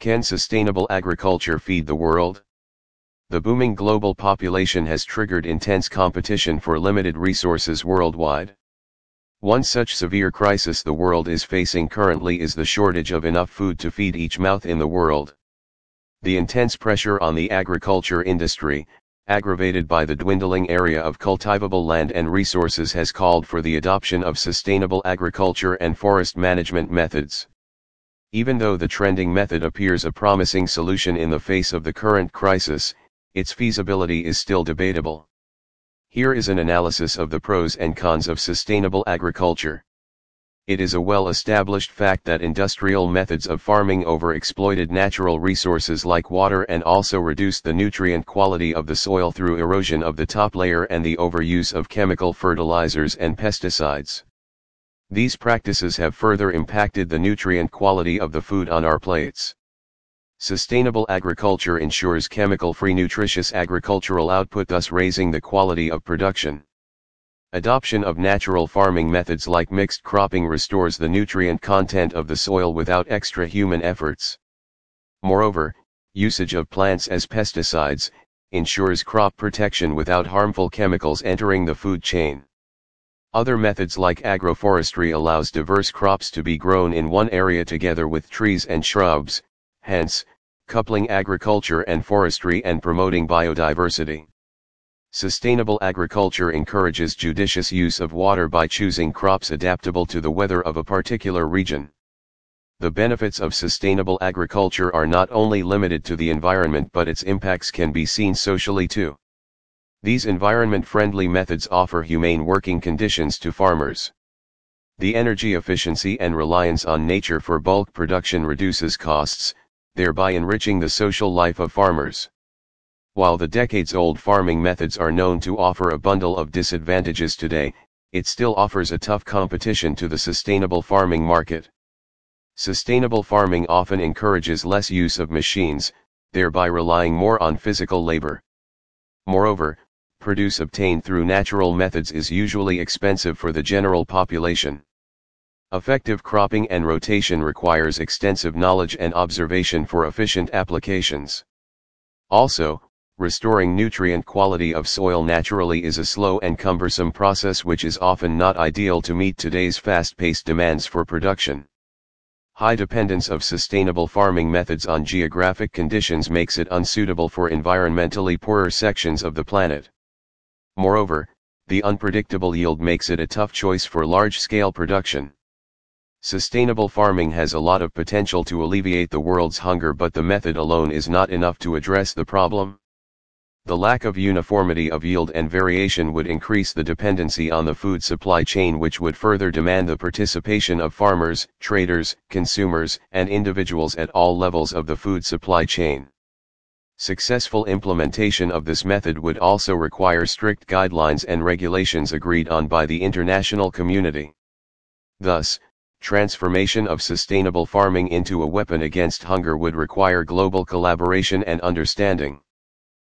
Can sustainable agriculture feed the world? The booming global population has triggered intense competition for limited resources worldwide. One such severe crisis the world is facing currently is the shortage of enough food to feed each mouth in the world. The intense pressure on the agriculture industry, aggravated by the dwindling area of cultivable land and resources has called for the adoption of sustainable agriculture and forest management methods. Even though the trending method appears a promising solution in the face of the current crisis, its feasibility is still debatable. Here is an analysis of the pros and cons of sustainable agriculture. It is a well-established fact that industrial methods of farming overexploited natural resources like water and also reduced the nutrient quality of the soil through erosion of the top layer and the overuse of chemical fertilizers and pesticides. These practices have further impacted the nutrient quality of the food on our plates. Sustainable agriculture ensures chemical-free nutritious agricultural output thus raising the quality of production. Adoption of natural farming methods like mixed cropping restores the nutrient content of the soil without extra human efforts. Moreover, usage of plants as pesticides, ensures crop protection without harmful chemicals entering the food chain. Other methods like agroforestry allows diverse crops to be grown in one area together with trees and shrubs, hence, coupling agriculture and forestry and promoting biodiversity. Sustainable agriculture encourages judicious use of water by choosing crops adaptable to the weather of a particular region. The benefits of sustainable agriculture are not only limited to the environment but its impacts can be seen socially too. These environment-friendly methods offer humane working conditions to farmers. The energy efficiency and reliance on nature for bulk production reduces costs, thereby enriching the social life of farmers. While the decades-old farming methods are known to offer a bundle of disadvantages today, it still offers a tough competition to the sustainable farming market. Sustainable farming often encourages less use of machines, thereby relying more on physical labor. Moreover, produce obtained through natural methods is usually expensive for the general population. Effective cropping and rotation requires extensive knowledge and observation for efficient applications. Also, restoring nutrient quality of soil naturally is a slow and cumbersome process which is often not ideal to meet today's fast-paced demands for production. High dependence of sustainable farming methods on geographic conditions makes it unsuitable for environmentally poorer sections of the planet. Moreover, the unpredictable yield makes it a tough choice for large-scale production. Sustainable farming has a lot of potential to alleviate the world's hunger but the method alone is not enough to address the problem. The lack of uniformity of yield and variation would increase the dependency on the food supply chain which would further demand the participation of farmers, traders, consumers, and individuals at all levels of the food supply chain. Successful implementation of this method would also require strict guidelines and regulations agreed on by the international community. Thus, transformation of sustainable farming into a weapon against hunger would require global collaboration and understanding.